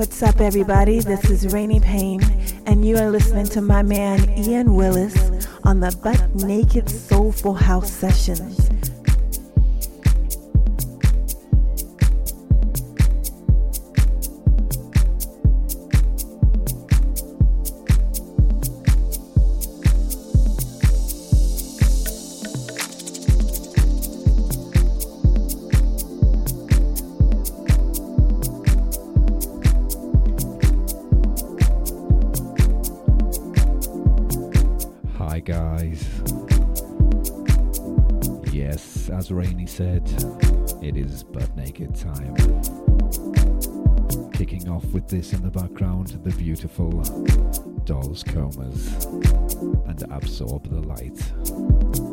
What's up, everybody? This is Rainy Payne, and you are listening to my man Iain Willis on the Butt Naked Soulful House Sessions. Said, it is butt naked time. Kicking off with this in the background, the beautiful Dolls Comas and Absorb the Light.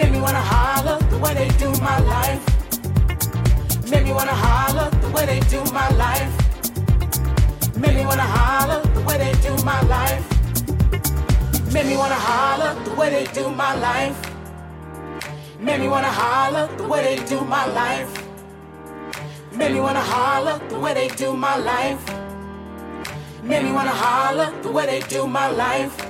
Make me wanna holler the way they do my life. Make me wanna holler the way they do my life. Make me wanna holler the way they do my life. Make me wanna holler the way they do my life. Make me wanna holler the way they do my life. Make me wanna holler the way they do my life. Make me wanna holler the way they do my life.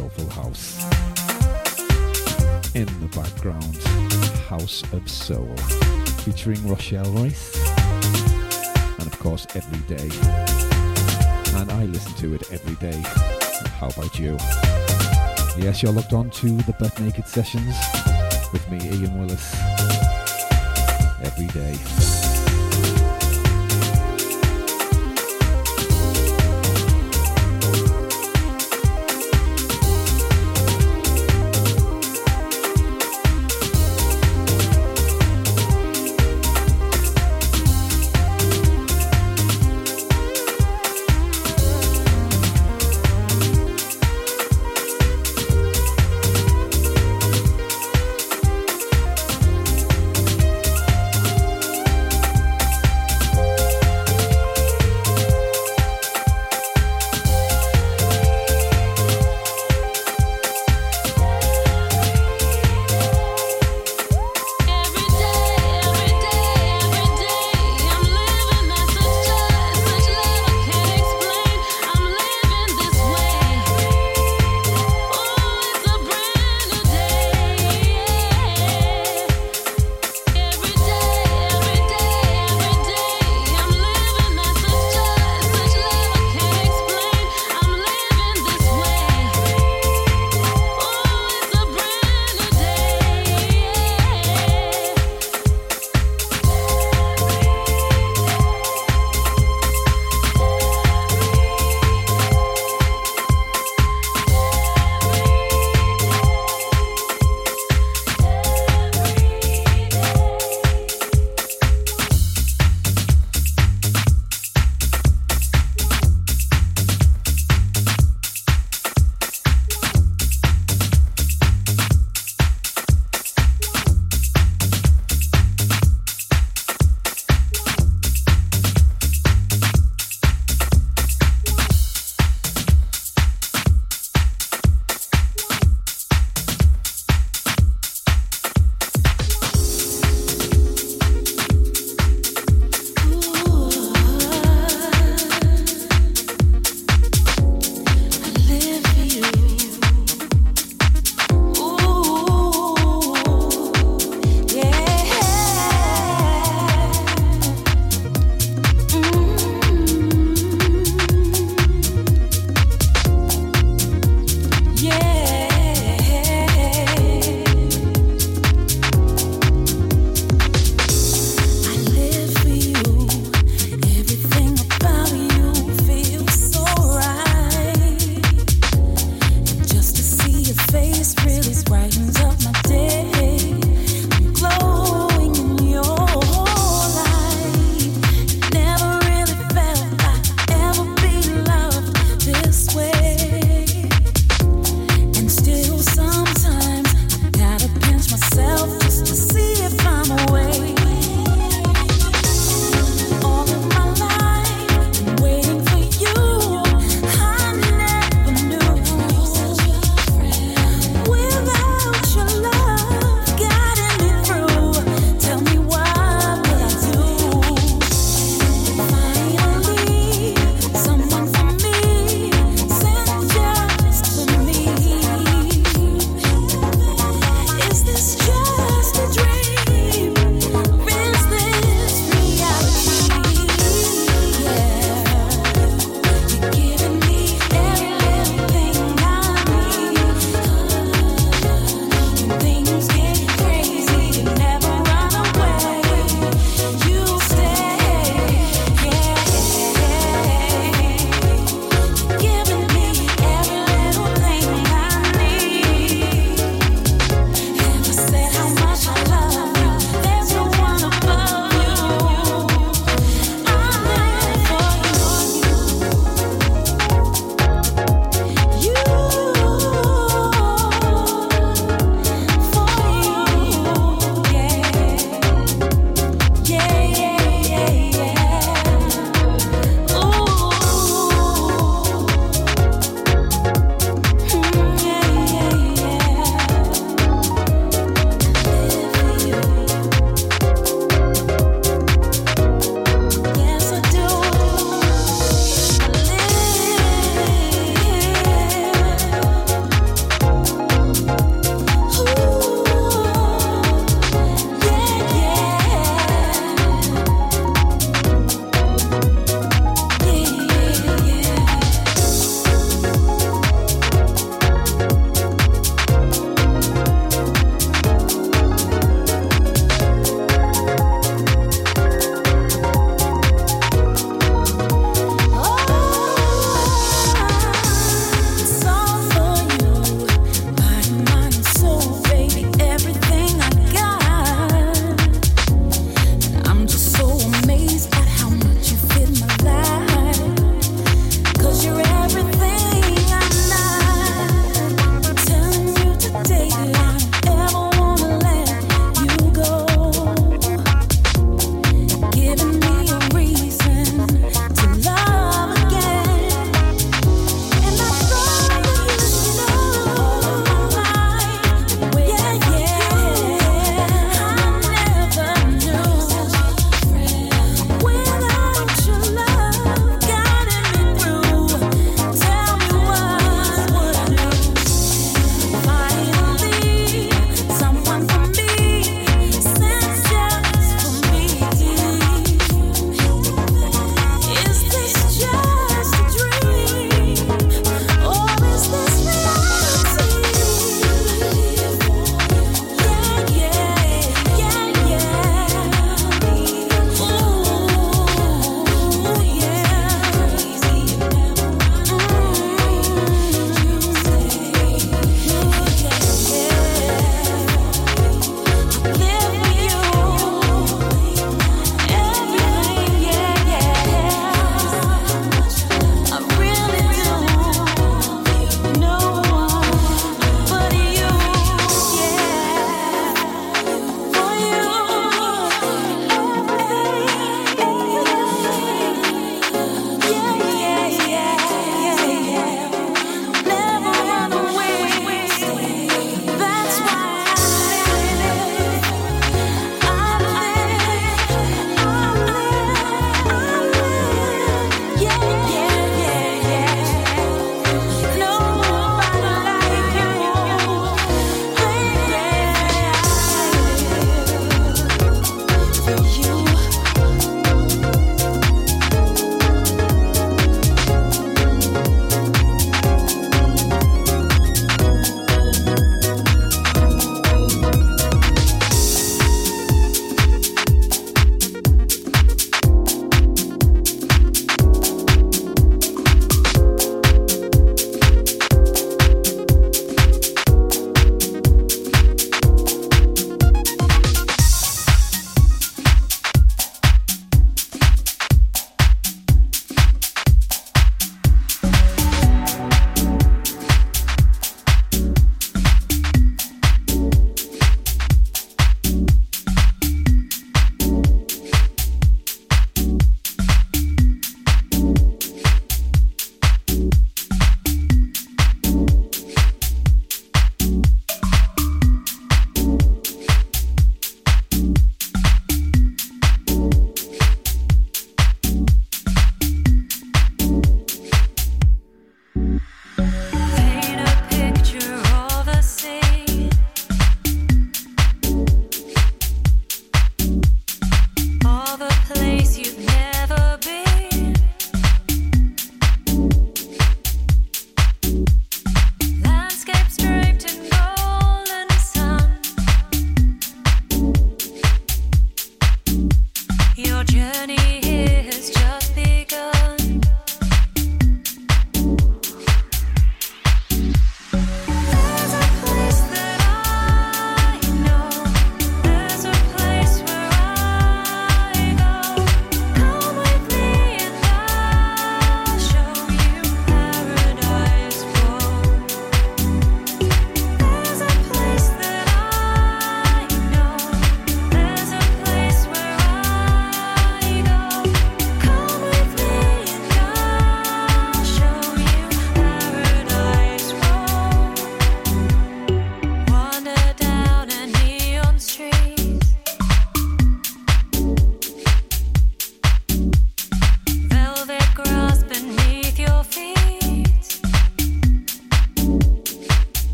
Soulful House. In the background, House of Soul, featuring Rochelle Royce, and of course, Every Day. And I listen to it every day. How about you? Yes, you're looked on to the Buttnaked Sessions with me, Iain Willis, every day.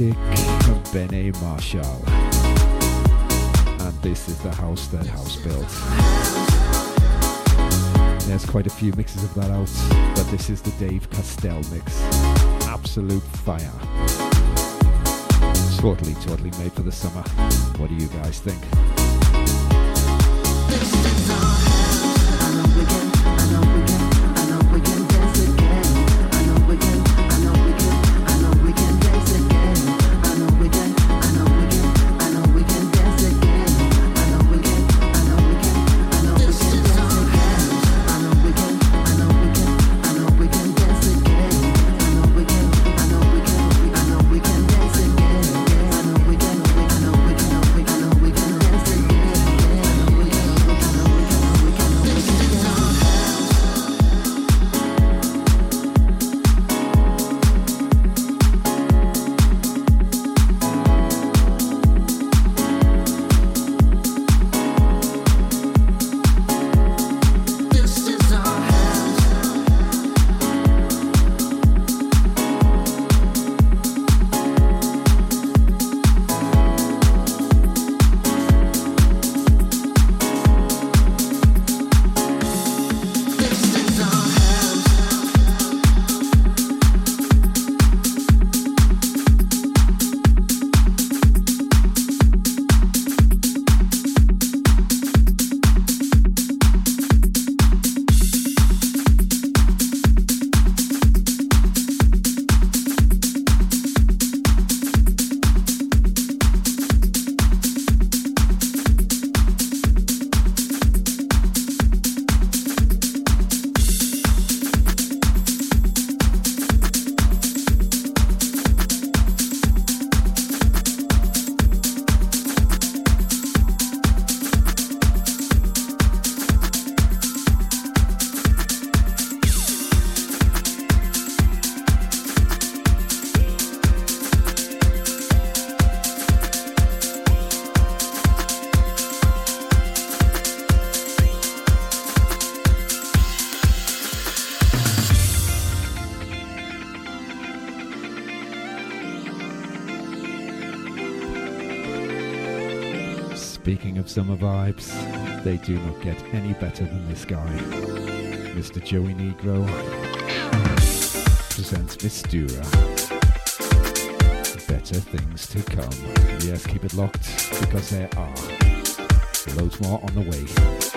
Mystic and Benny Marshall. And this is the house that house built. There's quite a few mixes of that out, but this is the Dave Castell mix. Absolute fire. Totally, totally made for the summer. What do you guys think? summer vibes, they do not get any better than this guy. Mr. Joey Negro presents Mistura. Better things to come. Yes, keep it locked because there are loads more on the way.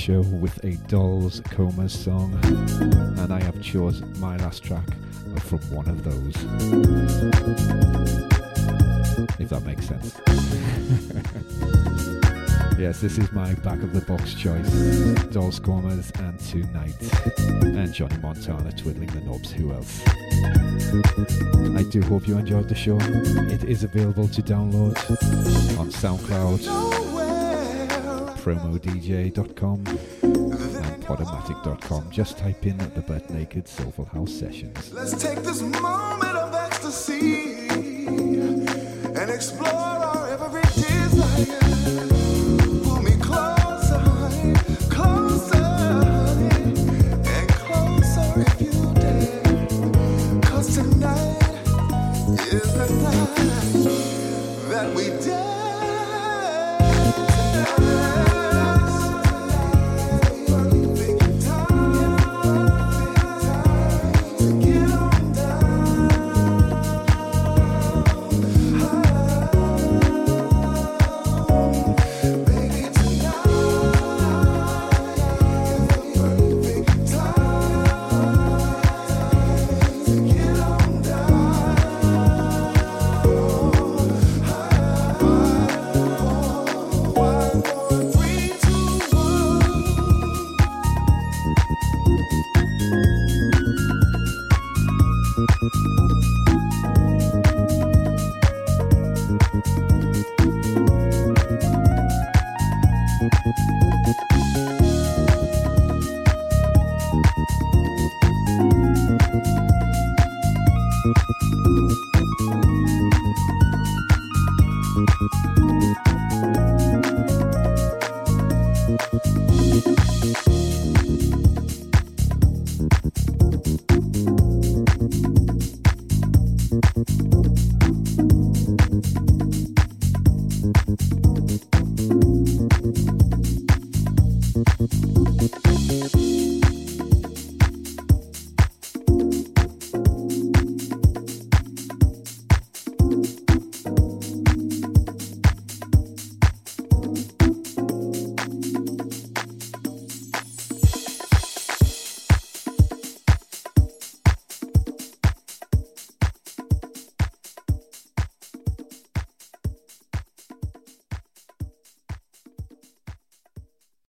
Show with a Dolls Comas song, and I have chosen my last track from one of those. If that makes sense. yes, this is my back of the box choice. Dolls Comas and Tonight, and Johnny Montana twiddling the knobs. Who else? I do hope you enjoyed the show. It is available to download on SoundCloud promodj.com and podomatic.com. Just type in the Buttnaked Soulful House Sessions. Let's take this moment of ecstasy and explore